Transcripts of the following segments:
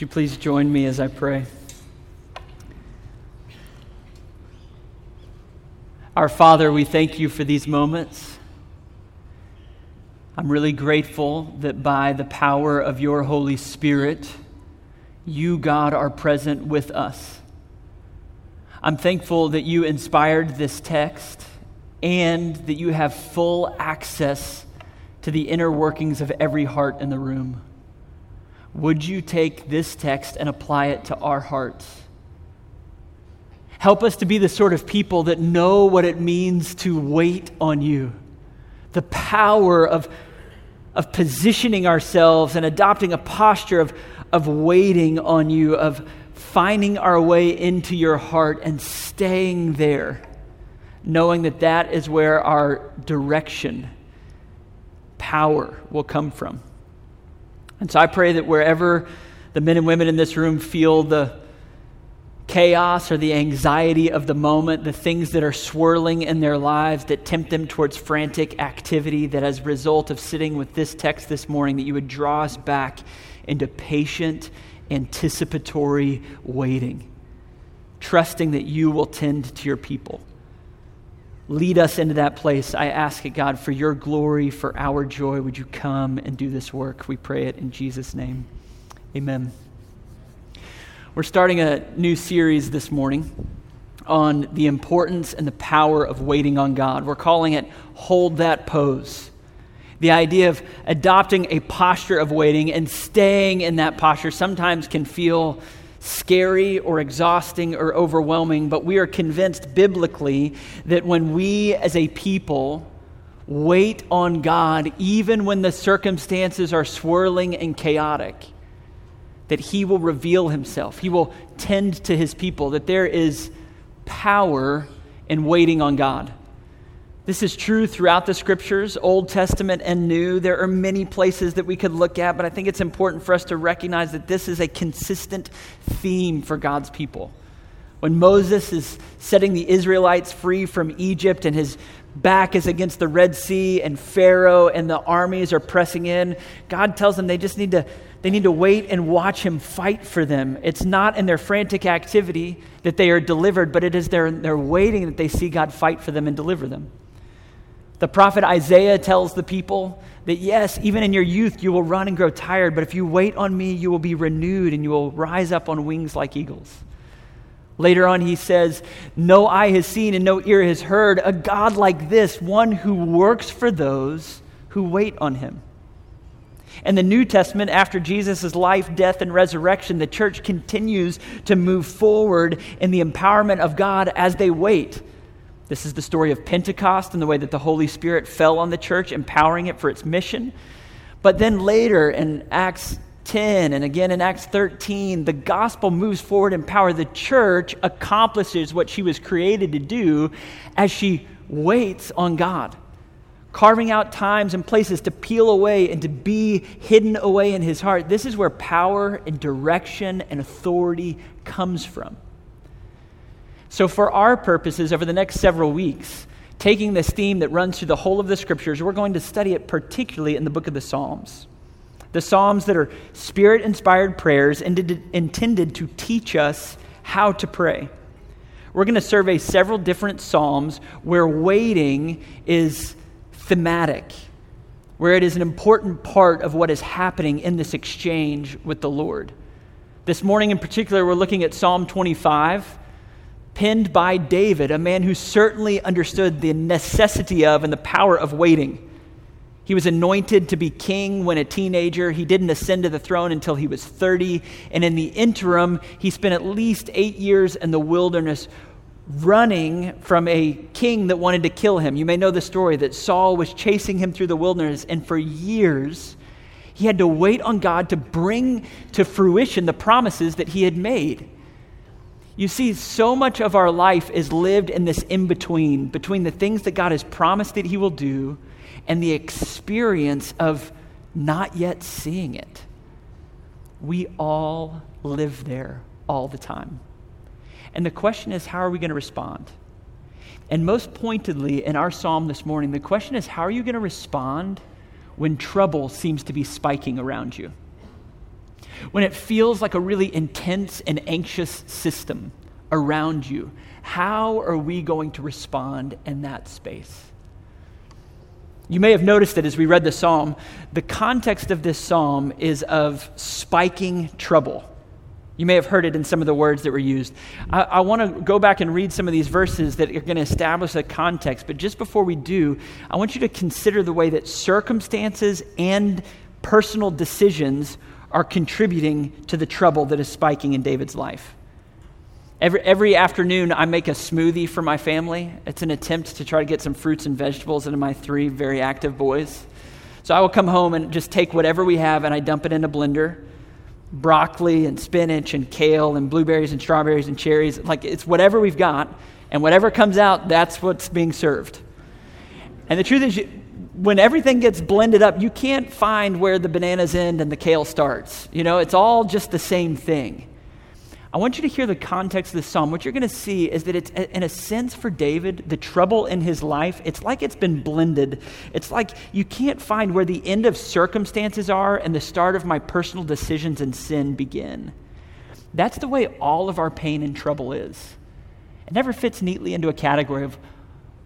Would you please join me as I pray? Our Father, we thank you for these moments. I'm really grateful that by the power of your Holy Spirit, you, God, are present with us. I'm thankful that you inspired this text and that you have full access to the inner workings of every heart in the room. Would you take this text and apply it to our hearts? Help us to be the sort of people that know what it means to wait on you. The power of, of positioning ourselves and adopting a posture of, of waiting on you, of finding our way into your heart and staying there, knowing that that is where our direction, power will come from. And so I pray that wherever the men and women in this room feel the chaos or the anxiety of the moment, the things that are swirling in their lives that tempt them towards frantic activity, that as a result of sitting with this text this morning, that you would draw us back into patient, anticipatory waiting, trusting that you will tend to your people. Lead us into that place. I ask it, God, for your glory, for our joy. Would you come and do this work? We pray it in Jesus' name. Amen. We're starting a new series this morning on the importance and the power of waiting on God. We're calling it Hold That Pose. The idea of adopting a posture of waiting and staying in that posture sometimes can feel scary or exhausting or overwhelming, but we are convinced biblically that when we as a people wait on God, even when the circumstances are swirling and chaotic, that He will reveal Himself. He will tend to His people, that there is power in waiting on God. This is true throughout the scriptures, Old Testament and New. There are many places that we could look at, but I think it's important for us to recognize that this is a consistent theme for God's people. When Moses is setting the Israelites free from Egypt and his back is against the Red Sea and Pharaoh and the armies are pressing in, God tells them they just need to they need to wait and watch him fight for them. It's not in their frantic activity that they are delivered, but it is their, their waiting that they see God fight for them and deliver them. The prophet Isaiah tells the people that yes, even in your youth you will run and grow tired, but if you wait on me, you will be renewed and you will rise up on wings like eagles. Later on, he says, No eye has seen and no ear has heard a God like this, one who works for those who wait on him. In the New Testament, after Jesus' life, death, and resurrection, the church continues to move forward in the empowerment of God as they wait. This is the story of Pentecost and the way that the Holy Spirit fell on the church, empowering it for its mission. But then later in Acts 10 and again in Acts 13, the gospel moves forward in power. The church accomplishes what she was created to do as she waits on God, carving out times and places to peel away and to be hidden away in his heart. This is where power and direction and authority comes from. So, for our purposes, over the next several weeks, taking this theme that runs through the whole of the scriptures, we're going to study it particularly in the book of the Psalms. The Psalms that are spirit inspired prayers intended to teach us how to pray. We're going to survey several different Psalms where waiting is thematic, where it is an important part of what is happening in this exchange with the Lord. This morning, in particular, we're looking at Psalm 25 penned by David, a man who certainly understood the necessity of and the power of waiting. He was anointed to be king when a teenager. He didn't ascend to the throne until he was 30. And in the interim, he spent at least eight years in the wilderness running from a king that wanted to kill him. You may know the story that Saul was chasing him through the wilderness, and for years, he had to wait on God to bring to fruition the promises that he had made. You see, so much of our life is lived in this in between, between the things that God has promised that He will do and the experience of not yet seeing it. We all live there all the time. And the question is, how are we going to respond? And most pointedly in our psalm this morning, the question is, how are you going to respond when trouble seems to be spiking around you? When it feels like a really intense and anxious system around you, how are we going to respond in that space? You may have noticed that as we read the psalm, the context of this psalm is of spiking trouble. You may have heard it in some of the words that were used. I, I want to go back and read some of these verses that are going to establish a context. But just before we do, I want you to consider the way that circumstances and personal decisions are contributing to the trouble that is spiking in David's life. Every, every afternoon, I make a smoothie for my family. It's an attempt to try to get some fruits and vegetables into my three very active boys. So I will come home and just take whatever we have and I dump it in a blender broccoli and spinach and kale and blueberries and strawberries and cherries. Like it's whatever we've got, and whatever comes out, that's what's being served. And the truth is, when everything gets blended up, you can't find where the bananas end and the kale starts. You know, it's all just the same thing. I want you to hear the context of this psalm. What you're going to see is that it's, in a sense, for David, the trouble in his life, it's like it's been blended. It's like you can't find where the end of circumstances are and the start of my personal decisions and sin begin. That's the way all of our pain and trouble is. It never fits neatly into a category of,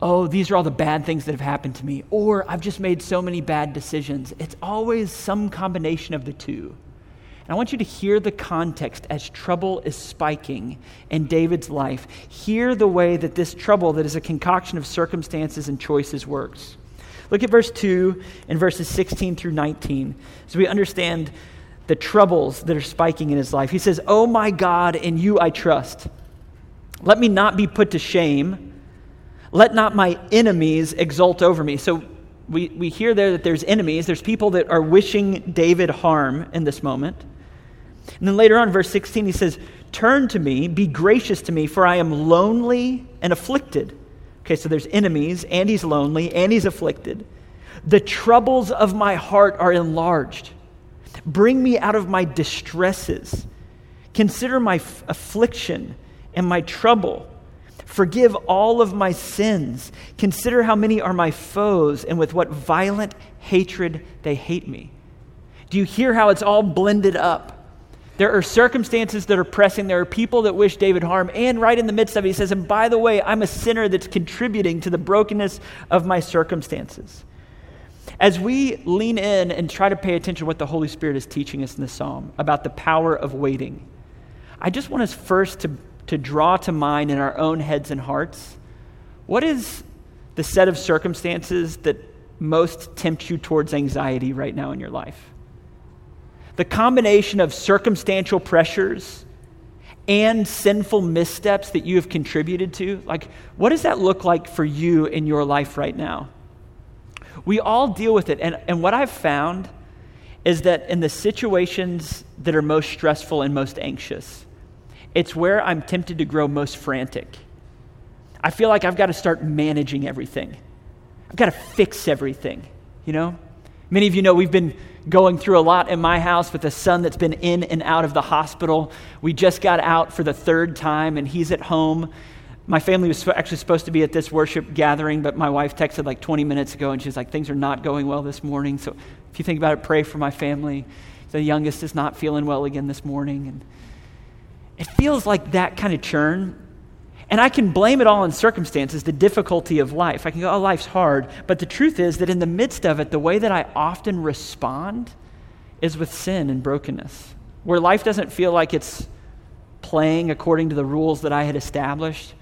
oh, these are all the bad things that have happened to me, or I've just made so many bad decisions. It's always some combination of the two. And I want you to hear the context as trouble is spiking in David's life. Hear the way that this trouble, that is a concoction of circumstances and choices, works. Look at verse 2 and verses 16 through 19 so we understand the troubles that are spiking in his life. He says, Oh my God, in you I trust. Let me not be put to shame. Let not my enemies exult over me. So we, we hear there that there's enemies, there's people that are wishing David harm in this moment. And then later on, verse 16, he says, Turn to me, be gracious to me, for I am lonely and afflicted. Okay, so there's enemies, and he's lonely, and he's afflicted. The troubles of my heart are enlarged. Bring me out of my distresses. Consider my f- affliction and my trouble. Forgive all of my sins. Consider how many are my foes, and with what violent hatred they hate me. Do you hear how it's all blended up? There are circumstances that are pressing. There are people that wish David harm. And right in the midst of it, he says, And by the way, I'm a sinner that's contributing to the brokenness of my circumstances. As we lean in and try to pay attention to what the Holy Spirit is teaching us in the psalm about the power of waiting, I just want us first to, to draw to mind in our own heads and hearts what is the set of circumstances that most tempt you towards anxiety right now in your life? the combination of circumstantial pressures and sinful missteps that you have contributed to, like, what does that look like for you in your life right now? We all deal with it. And, and what I've found is that in the situations that are most stressful and most anxious, it's where I'm tempted to grow most frantic. I feel like I've got to start managing everything. I've got to fix everything, you know? Many of you know we've been going through a lot in my house with a son that's been in and out of the hospital. We just got out for the third time, and he's at home. My family was actually supposed to be at this worship gathering, but my wife texted like 20 minutes ago, and she's like, Things are not going well this morning. So if you think about it, pray for my family. The youngest is not feeling well again this morning. And it feels like that kind of churn and I can blame it all on circumstances, the difficulty of life. I can go, oh, life's hard. But the truth is that in the midst of it, the way that I often respond is with sin and brokenness, where life doesn't feel like it's playing according to the rules that I had established.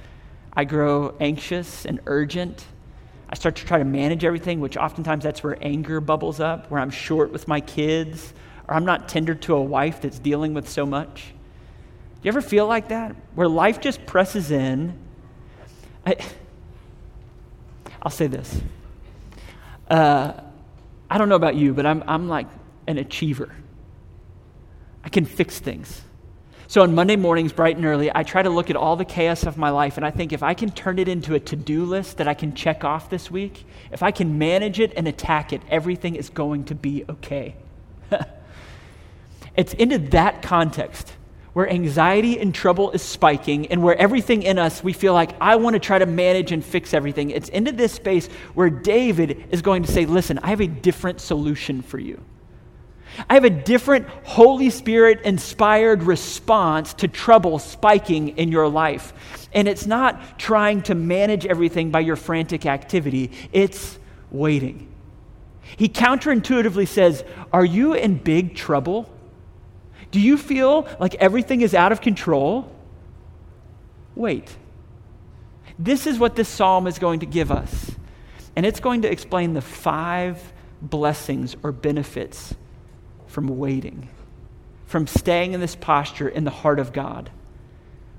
I grow anxious and urgent. I start to try to manage everything, which oftentimes that's where anger bubbles up, where I'm short with my kids, or I'm not tender to a wife that's dealing with so much you ever feel like that? Where life just presses in? I, will say this. Uh, I don't know about you, but I'm, I'm like an achiever. I can fix things. So on Monday mornings, bright and early, I try to look at all the chaos of my life and I think if I can turn it into a to do list that I can check off this week, if I can manage it and attack it, everything is going to be okay. it's into that context where anxiety and trouble is spiking and where everything in us we feel like I want to try to manage and fix everything. It's into this space where David is going to say, Listen, I have a different solution for you. I have a different Holy Spirit inspired response to trouble spiking in your life. And it's not trying to manage everything by your frantic activity, it's waiting. He counterintuitively says, Are you in big trouble? Do you feel like everything is out of control? Wait. This is what this psalm is going to give us. And it's going to explain the five blessings or benefits from waiting, from staying in this posture in the heart of God.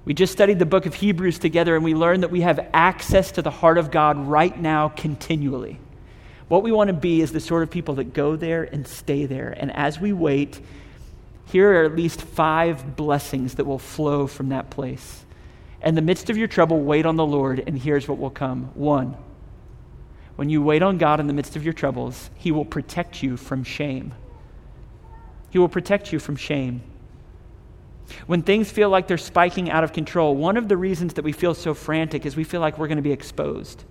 We just studied the book of Hebrews together and we learned that we have access to the heart of God right now continually. What we want to be is the sort of people that go there and stay there. And as we wait, here are at least five blessings that will flow from that place. In the midst of your trouble, wait on the Lord, and here's what will come. One, when you wait on God in the midst of your troubles, He will protect you from shame. He will protect you from shame. When things feel like they're spiking out of control, one of the reasons that we feel so frantic is we feel like we're going to be exposed.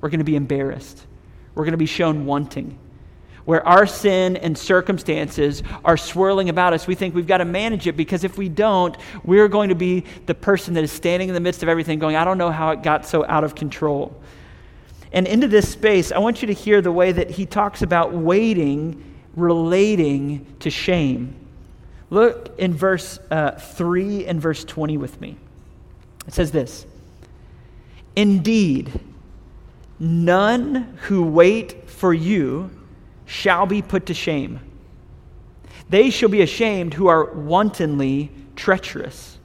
We're going to be embarrassed. We're going to be shown wanting. Where our sin and circumstances are swirling about us, we think we've got to manage it because if we don't, we're going to be the person that is standing in the midst of everything going, I don't know how it got so out of control. And into this space, I want you to hear the way that he talks about waiting relating to shame. Look in verse uh, 3 and verse 20 with me. It says this Indeed, none who wait for you shall be put to shame. They shall be ashamed who are wantonly treacherous.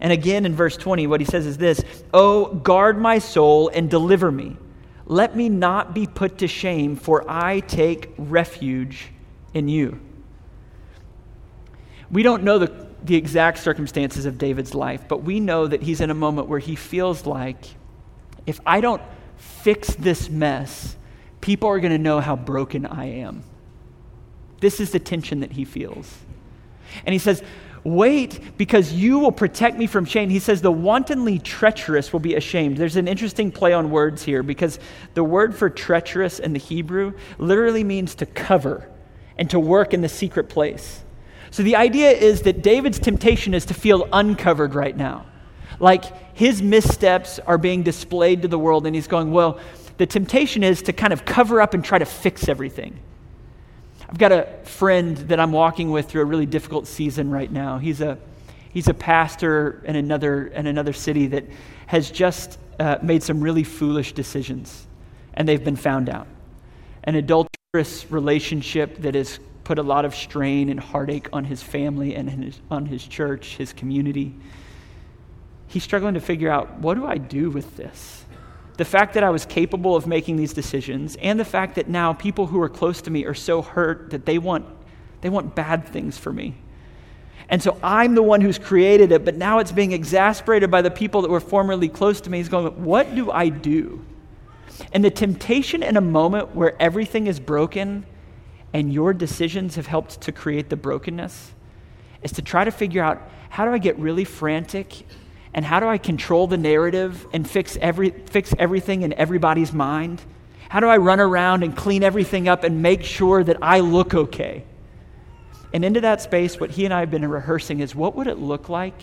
And again in verse 20, what he says is this Oh, guard my soul and deliver me. Let me not be put to shame, for I take refuge in you. We don't know the, the exact circumstances of David's life, but we know that he's in a moment where he feels like if I don't fix this mess, people are going to know how broken I am. This is the tension that he feels. And he says, Wait, because you will protect me from shame. He says, The wantonly treacherous will be ashamed. There's an interesting play on words here because the word for treacherous in the Hebrew literally means to cover and to work in the secret place. So the idea is that David's temptation is to feel uncovered right now. Like his missteps are being displayed to the world, and he's going, Well, the temptation is to kind of cover up and try to fix everything. I've got a friend that I'm walking with through a really difficult season right now. He's a, he's a pastor in another, in another city that has just uh, made some really foolish decisions, and they've been found out. An adulterous relationship that has put a lot of strain and heartache on his family and his, on his church, his community. He's struggling to figure out what do I do with this? The fact that I was capable of making these decisions, and the fact that now people who are close to me are so hurt that they want, they want bad things for me. And so I'm the one who's created it, but now it's being exasperated by the people that were formerly close to me. He's going, What do I do? And the temptation in a moment where everything is broken and your decisions have helped to create the brokenness is to try to figure out how do I get really frantic and how do I control the narrative and fix, every, fix everything in everybody's mind? How do I run around and clean everything up and make sure that I look okay? And into that space, what he and I have been rehearsing is what would it look like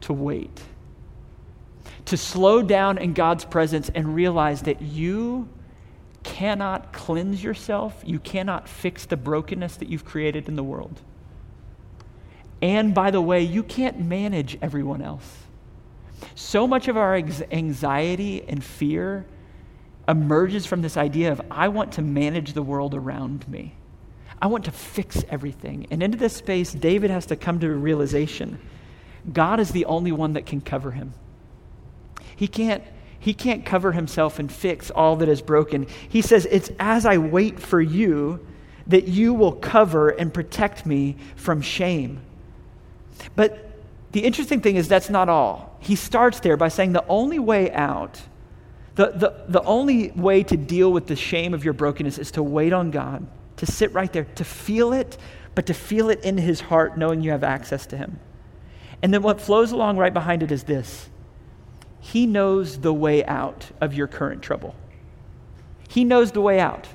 to wait? To slow down in God's presence and realize that you cannot cleanse yourself, you cannot fix the brokenness that you've created in the world. And by the way, you can't manage everyone else. So much of our anxiety and fear emerges from this idea of I want to manage the world around me. I want to fix everything. And into this space, David has to come to a realization God is the only one that can cover him. He can't, he can't cover himself and fix all that is broken. He says, It's as I wait for you that you will cover and protect me from shame. But the interesting thing is that's not all. He starts there by saying the only way out, the, the, the only way to deal with the shame of your brokenness is to wait on God, to sit right there, to feel it, but to feel it in his heart, knowing you have access to him. And then what flows along right behind it is this He knows the way out of your current trouble. He knows the way out.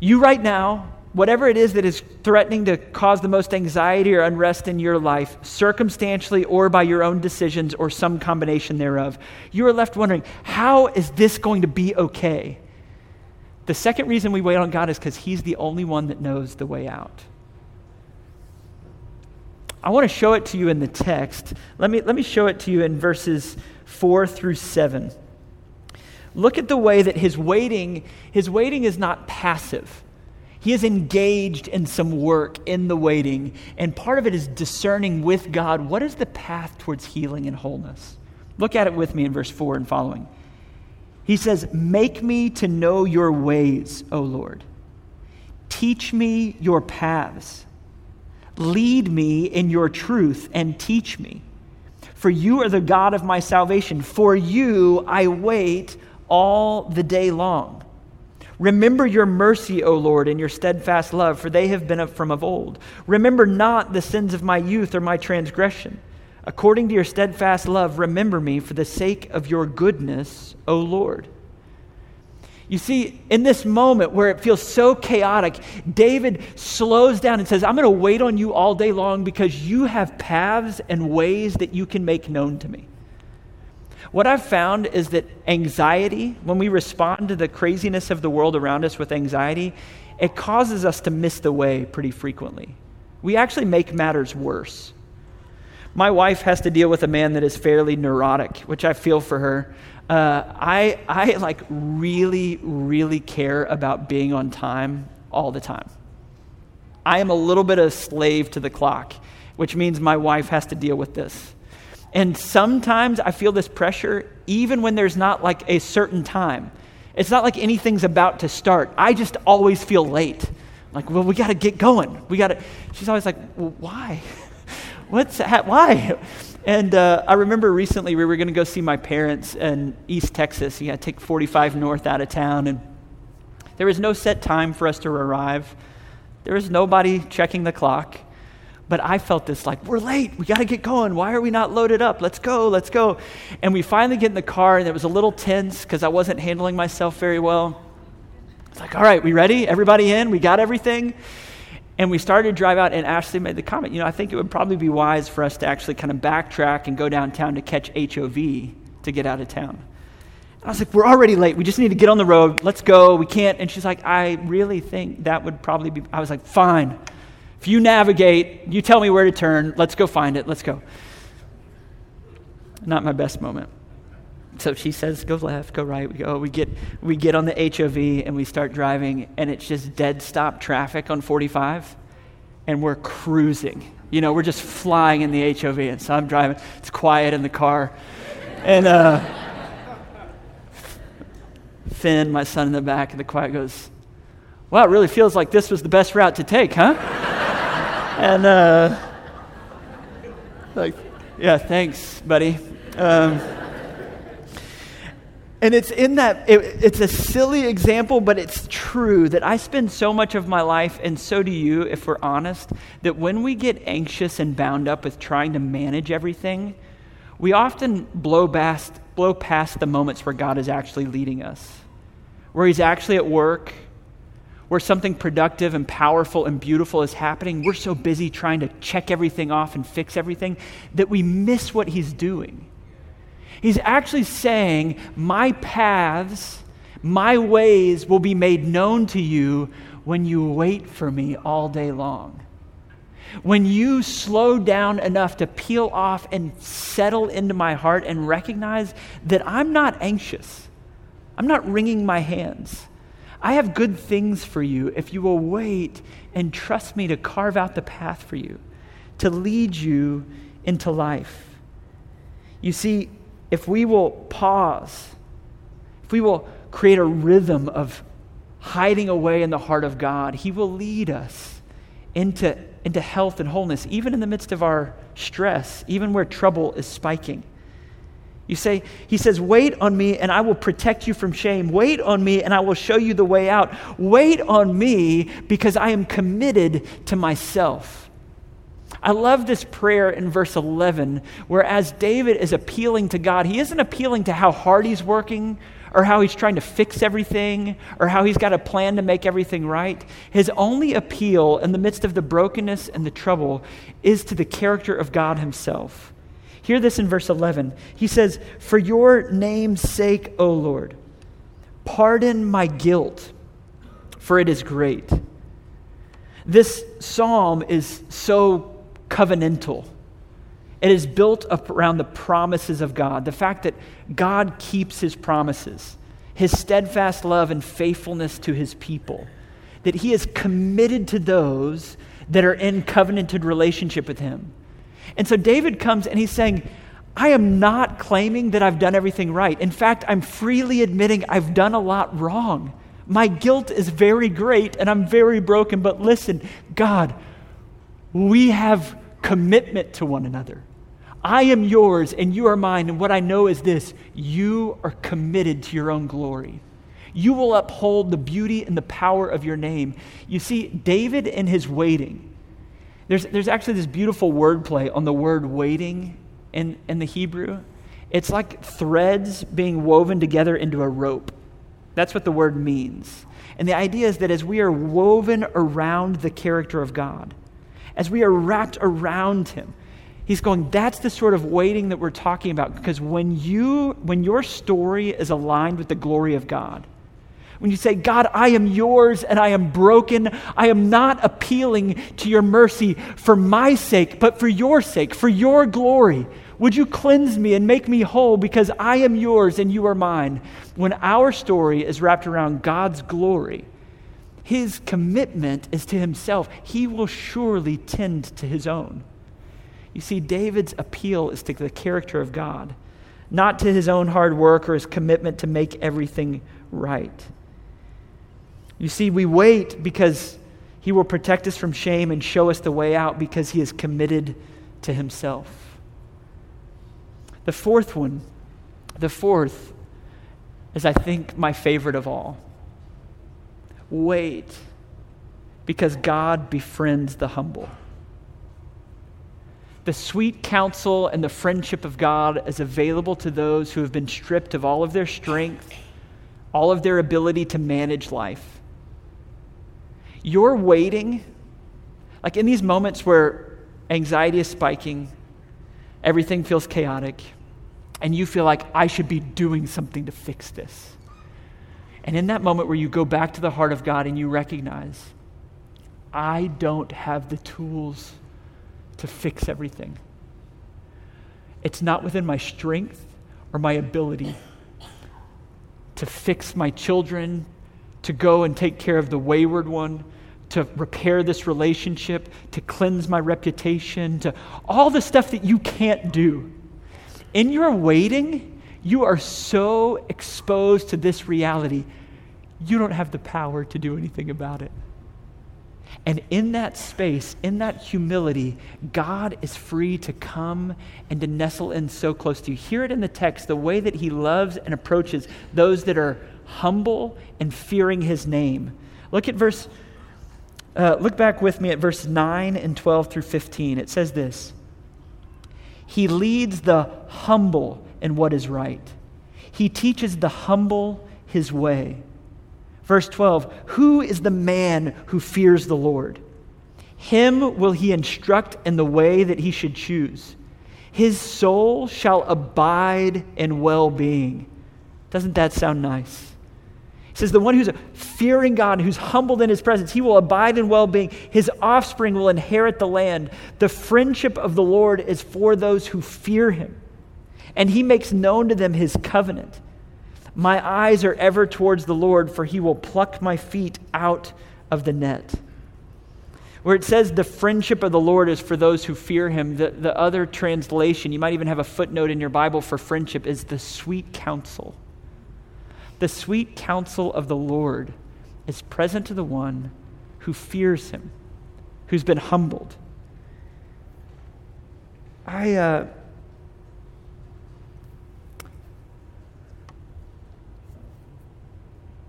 You, right now, whatever it is that is threatening to cause the most anxiety or unrest in your life, circumstantially or by your own decisions or some combination thereof, you are left wondering, how is this going to be okay? The second reason we wait on God is because He's the only one that knows the way out. I want to show it to you in the text. Let me, let me show it to you in verses 4 through 7. Look at the way that his waiting, his waiting is not passive. He is engaged in some work in the waiting, and part of it is discerning with God what is the path towards healing and wholeness. Look at it with me in verse 4 and following. He says, Make me to know your ways, O Lord. Teach me your paths. Lead me in your truth and teach me. For you are the God of my salvation. For you I wait all the day long. Remember your mercy, O Lord, and your steadfast love, for they have been from of old. Remember not the sins of my youth or my transgression. According to your steadfast love, remember me for the sake of your goodness, O Lord. You see, in this moment where it feels so chaotic, David slows down and says, I'm going to wait on you all day long because you have paths and ways that you can make known to me. What I've found is that anxiety, when we respond to the craziness of the world around us with anxiety, it causes us to miss the way pretty frequently. We actually make matters worse. My wife has to deal with a man that is fairly neurotic, which I feel for her. Uh, I, I like really, really care about being on time all the time. I am a little bit of a slave to the clock, which means my wife has to deal with this. And sometimes I feel this pressure even when there's not like a certain time. It's not like anything's about to start. I just always feel late. Like, well, we got to get going. We got to. She's always like, well, why? What's that? Why? And uh, I remember recently we were going to go see my parents in East Texas. You got to take 45 north out of town, and there was no set time for us to arrive. There was nobody checking the clock. But I felt this like, we're late. We got to get going. Why are we not loaded up? Let's go. Let's go. And we finally get in the car, and it was a little tense because I wasn't handling myself very well. It's like, all right, we ready? Everybody in? We got everything? And we started to drive out, and Ashley made the comment, you know, I think it would probably be wise for us to actually kind of backtrack and go downtown to catch HOV to get out of town. And I was like, we're already late. We just need to get on the road. Let's go. We can't. And she's like, I really think that would probably be. I was like, fine. If you navigate, you tell me where to turn. Let's go find it. Let's go. Not my best moment. So she says, go left, go right. We go. We get, we get on the HOV and we start driving, and it's just dead stop traffic on 45, and we're cruising. You know, we're just flying in the HOV, and so I'm driving. It's quiet in the car. And uh, Finn, my son in the back of the quiet, goes, Wow, it really feels like this was the best route to take, huh? And uh, like, yeah, thanks, buddy. Um, and it's in that, it, it's a silly example, but it's true that I spend so much of my life, and so do you, if we're honest, that when we get anxious and bound up with trying to manage everything, we often blow past, blow past the moments where God is actually leading us, where He's actually at work where something productive and powerful and beautiful is happening, we're so busy trying to check everything off and fix everything that we miss what he's doing. He's actually saying, My paths, my ways will be made known to you when you wait for me all day long. When you slow down enough to peel off and settle into my heart and recognize that I'm not anxious, I'm not wringing my hands. I have good things for you if you will wait and trust me to carve out the path for you, to lead you into life. You see, if we will pause, if we will create a rhythm of hiding away in the heart of God, He will lead us into, into health and wholeness, even in the midst of our stress, even where trouble is spiking. You say, He says, Wait on me and I will protect you from shame. Wait on me and I will show you the way out. Wait on me because I am committed to myself. I love this prayer in verse 11, where as David is appealing to God, he isn't appealing to how hard he's working or how he's trying to fix everything or how he's got a plan to make everything right. His only appeal in the midst of the brokenness and the trouble is to the character of God himself. Hear this in verse 11. He says, For your name's sake, O Lord, pardon my guilt, for it is great. This psalm is so covenantal. It is built up around the promises of God, the fact that God keeps his promises, his steadfast love and faithfulness to his people, that he is committed to those that are in covenanted relationship with him. And so David comes and he's saying, I am not claiming that I've done everything right. In fact, I'm freely admitting I've done a lot wrong. My guilt is very great and I'm very broken. But listen, God, we have commitment to one another. I am yours and you are mine. And what I know is this you are committed to your own glory. You will uphold the beauty and the power of your name. You see, David in his waiting, there's, there's actually this beautiful wordplay on the word waiting in, in the Hebrew. It's like threads being woven together into a rope. That's what the word means. And the idea is that as we are woven around the character of God, as we are wrapped around Him, He's going, that's the sort of waiting that we're talking about. Because when you when your story is aligned with the glory of God, when you say, God, I am yours and I am broken, I am not appealing to your mercy for my sake, but for your sake, for your glory. Would you cleanse me and make me whole because I am yours and you are mine? When our story is wrapped around God's glory, his commitment is to himself. He will surely tend to his own. You see, David's appeal is to the character of God, not to his own hard work or his commitment to make everything right. You see, we wait because he will protect us from shame and show us the way out because he is committed to himself. The fourth one, the fourth, is I think my favorite of all. Wait because God befriends the humble. The sweet counsel and the friendship of God is available to those who have been stripped of all of their strength, all of their ability to manage life you're waiting, like in these moments where anxiety is spiking, everything feels chaotic, and you feel like I should be doing something to fix this. And in that moment where you go back to the heart of God and you recognize, I don't have the tools to fix everything. It's not within my strength or my ability to fix my children, to go and take care of the wayward one, to repair this relationship, to cleanse my reputation, to all the stuff that you can't do. In your waiting, you are so exposed to this reality, you don't have the power to do anything about it. And in that space, in that humility, God is free to come and to nestle in so close to you. Hear it in the text, the way that He loves and approaches those that are humble and fearing his name. Look at verse, uh, look back with me at verse 9 and 12 through 15. It says this He leads the humble in what is right, He teaches the humble his way. Verse 12 Who is the man who fears the Lord? Him will he instruct in the way that he should choose. His soul shall abide in well being. Doesn't that sound nice? Says, The one who's fearing God, who's humbled in his presence, he will abide in well being. His offspring will inherit the land. The friendship of the Lord is for those who fear him, and he makes known to them his covenant. My eyes are ever towards the Lord, for he will pluck my feet out of the net. Where it says the friendship of the Lord is for those who fear him, the, the other translation, you might even have a footnote in your Bible for friendship, is the sweet counsel the sweet counsel of the Lord is present to the one who fears him, who's been humbled. I, uh,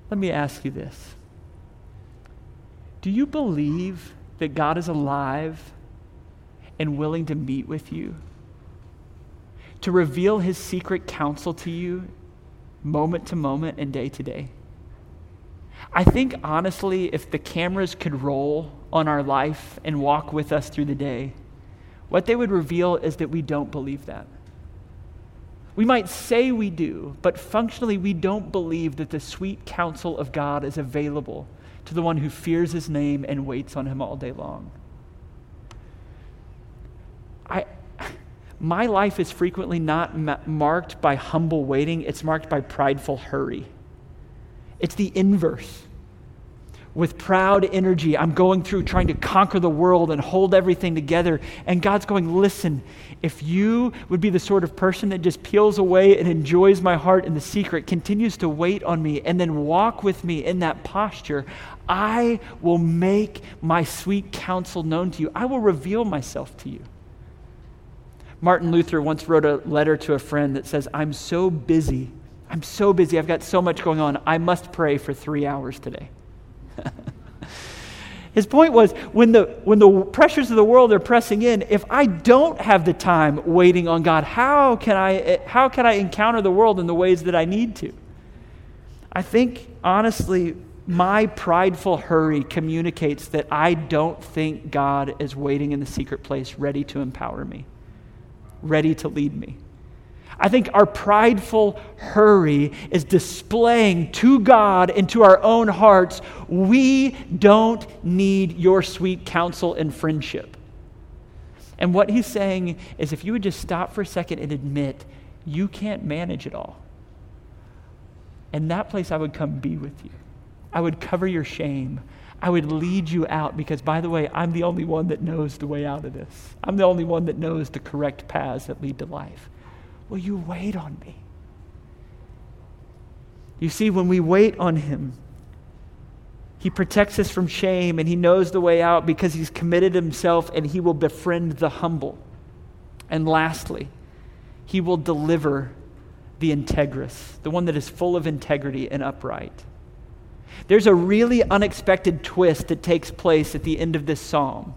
let me ask you this Do you believe that God is alive and willing to meet with you? To reveal his secret counsel to you moment to moment and day to day. I think, honestly, if the cameras could roll on our life and walk with us through the day, what they would reveal is that we don't believe that. We might say we do, but functionally we don't believe that the sweet counsel of God is available to the one who fears his name and waits on him all day long. I, my life is frequently not ma- marked by humble waiting, it's marked by prideful hurry. It's the inverse with proud energy. I'm going through trying to conquer the world and hold everything together. And God's going, listen, if you would be the sort of person that just peels away and enjoys my heart in the secret, continues to wait on me, and then walk with me in that posture, I will make my sweet counsel known to you. I will reveal myself to you. Martin Luther once wrote a letter to a friend that says, I'm so busy. I'm so busy. I've got so much going on. I must pray for three hours today. His point was when the, when the pressures of the world are pressing in, if I don't have the time waiting on God, how can I, how can I encounter the world in the ways that I need to? I think, honestly, my prideful hurry communicates that I don't think God is waiting in the secret place, ready to empower me, ready to lead me. I think our prideful hurry is displaying to God and to our own hearts we don't need your sweet counsel and friendship. And what he's saying is if you would just stop for a second and admit you can't manage it all, in that place I would come be with you. I would cover your shame. I would lead you out because, by the way, I'm the only one that knows the way out of this. I'm the only one that knows the correct paths that lead to life. Will you wait on me? You see, when we wait on Him, He protects us from shame and He knows the way out because He's committed Himself and He will befriend the humble. And lastly, He will deliver the integrous, the one that is full of integrity and upright. There's a really unexpected twist that takes place at the end of this psalm.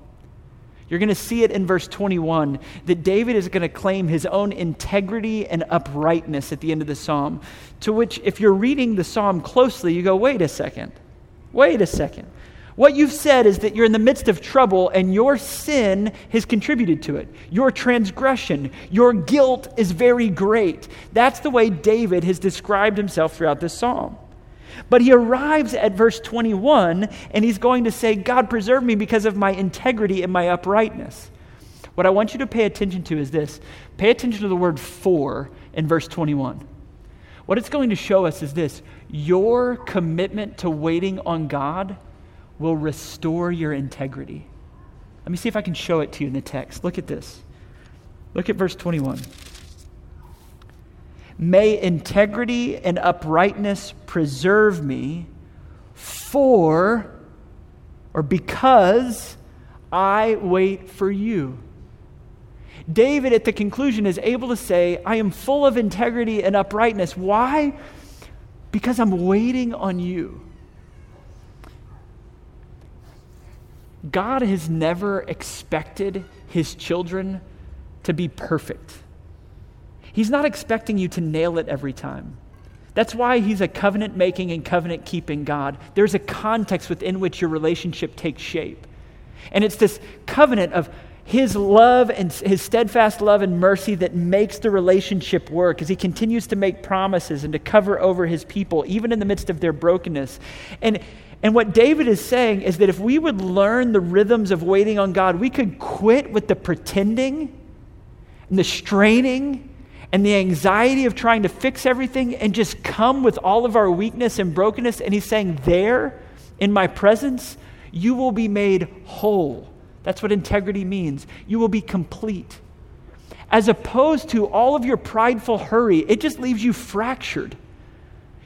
You're going to see it in verse 21 that David is going to claim his own integrity and uprightness at the end of the psalm. To which, if you're reading the psalm closely, you go, wait a second. Wait a second. What you've said is that you're in the midst of trouble and your sin has contributed to it. Your transgression, your guilt is very great. That's the way David has described himself throughout this psalm. But he arrives at verse 21 and he's going to say, God preserve me because of my integrity and my uprightness. What I want you to pay attention to is this pay attention to the word for in verse 21. What it's going to show us is this your commitment to waiting on God will restore your integrity. Let me see if I can show it to you in the text. Look at this. Look at verse 21. May integrity and uprightness preserve me for or because I wait for you. David, at the conclusion, is able to say, I am full of integrity and uprightness. Why? Because I'm waiting on you. God has never expected his children to be perfect. He's not expecting you to nail it every time. That's why he's a covenant making and covenant keeping God. There's a context within which your relationship takes shape. And it's this covenant of his love and his steadfast love and mercy that makes the relationship work as he continues to make promises and to cover over his people, even in the midst of their brokenness. And, and what David is saying is that if we would learn the rhythms of waiting on God, we could quit with the pretending and the straining and the anxiety of trying to fix everything and just come with all of our weakness and brokenness. And he's saying, There, in my presence, you will be made whole. That's what integrity means. You will be complete. As opposed to all of your prideful hurry, it just leaves you fractured.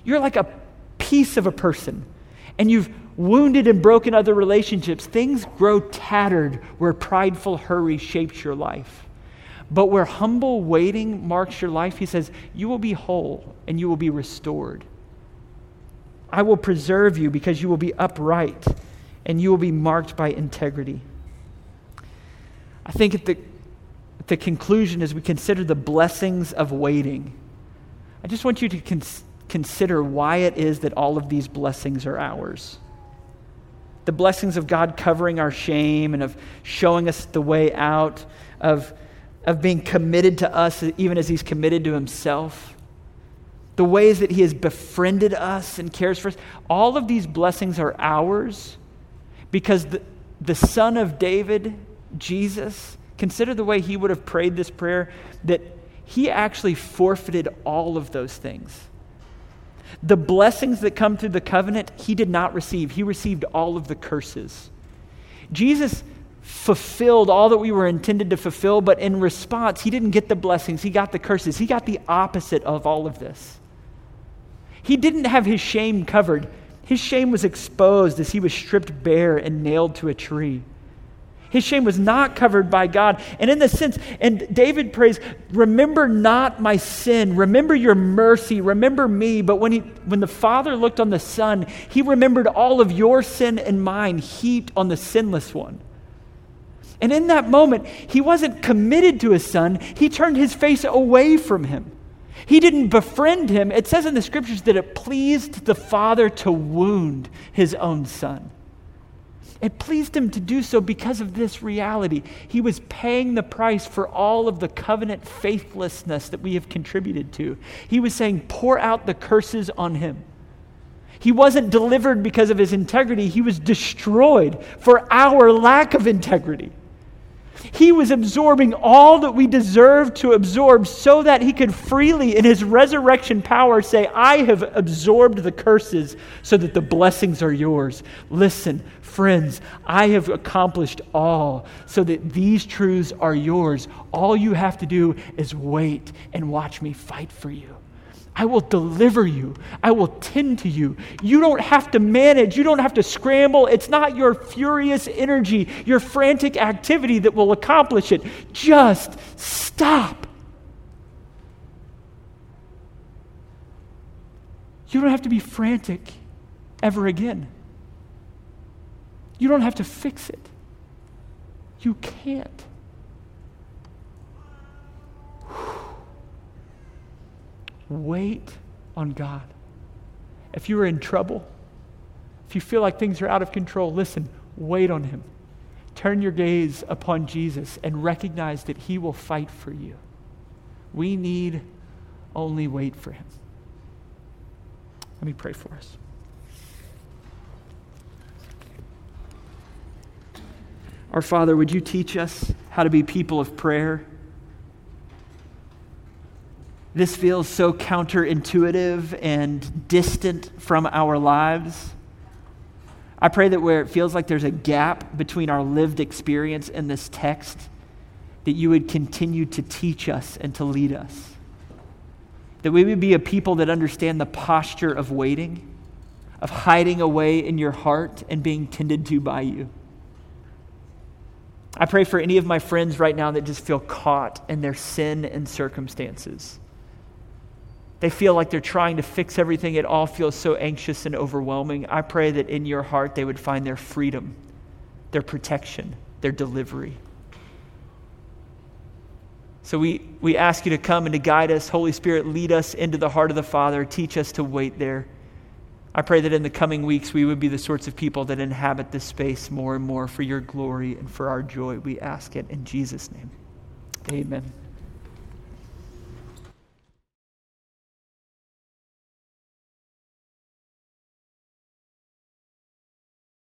You're like a piece of a person, and you've wounded and broken other relationships. Things grow tattered where prideful hurry shapes your life. But where humble waiting marks your life, he says, you will be whole and you will be restored. I will preserve you because you will be upright and you will be marked by integrity. I think at the, at the conclusion, as we consider the blessings of waiting, I just want you to cons- consider why it is that all of these blessings are ours. The blessings of God covering our shame and of showing us the way out, of, of being committed to us even as He's committed to Himself the ways that He has befriended us and cares for us, all of these blessings are ours because the, the Son of David, Jesus, consider the way He would have prayed this prayer, that He actually forfeited all of those things. The blessings that come through the covenant, He did not receive, He received all of the curses. Jesus fulfilled all that we were intended to fulfill, but in response, he didn't get the blessings, he got the curses. He got the opposite of all of this. He didn't have his shame covered. His shame was exposed as he was stripped bare and nailed to a tree. His shame was not covered by God. And in the sense, and David prays, Remember not my sin, remember your mercy, remember me. But when, he, when the Father looked on the Son, he remembered all of your sin and mine heaped on the sinless one. And in that moment, he wasn't committed to his Son, he turned his face away from him. He didn't befriend him. It says in the scriptures that it pleased the Father to wound his own son. It pleased him to do so because of this reality. He was paying the price for all of the covenant faithlessness that we have contributed to. He was saying, pour out the curses on him. He wasn't delivered because of his integrity, he was destroyed for our lack of integrity. He was absorbing all that we deserve to absorb so that he could freely, in his resurrection power, say, I have absorbed the curses so that the blessings are yours. Listen, friends, I have accomplished all so that these truths are yours. All you have to do is wait and watch me fight for you. I will deliver you. I will tend to you. You don't have to manage. You don't have to scramble. It's not your furious energy, your frantic activity that will accomplish it. Just stop. You don't have to be frantic ever again. You don't have to fix it. You can't. Wait on God. If you are in trouble, if you feel like things are out of control, listen, wait on Him. Turn your gaze upon Jesus and recognize that He will fight for you. We need only wait for Him. Let me pray for us. Our Father, would you teach us how to be people of prayer? This feels so counterintuitive and distant from our lives. I pray that where it feels like there's a gap between our lived experience and this text, that you would continue to teach us and to lead us. That we would be a people that understand the posture of waiting, of hiding away in your heart and being tended to by you. I pray for any of my friends right now that just feel caught in their sin and circumstances. They feel like they're trying to fix everything. It all feels so anxious and overwhelming. I pray that in your heart they would find their freedom, their protection, their delivery. So we, we ask you to come and to guide us. Holy Spirit, lead us into the heart of the Father. Teach us to wait there. I pray that in the coming weeks we would be the sorts of people that inhabit this space more and more for your glory and for our joy. We ask it in Jesus' name. Amen.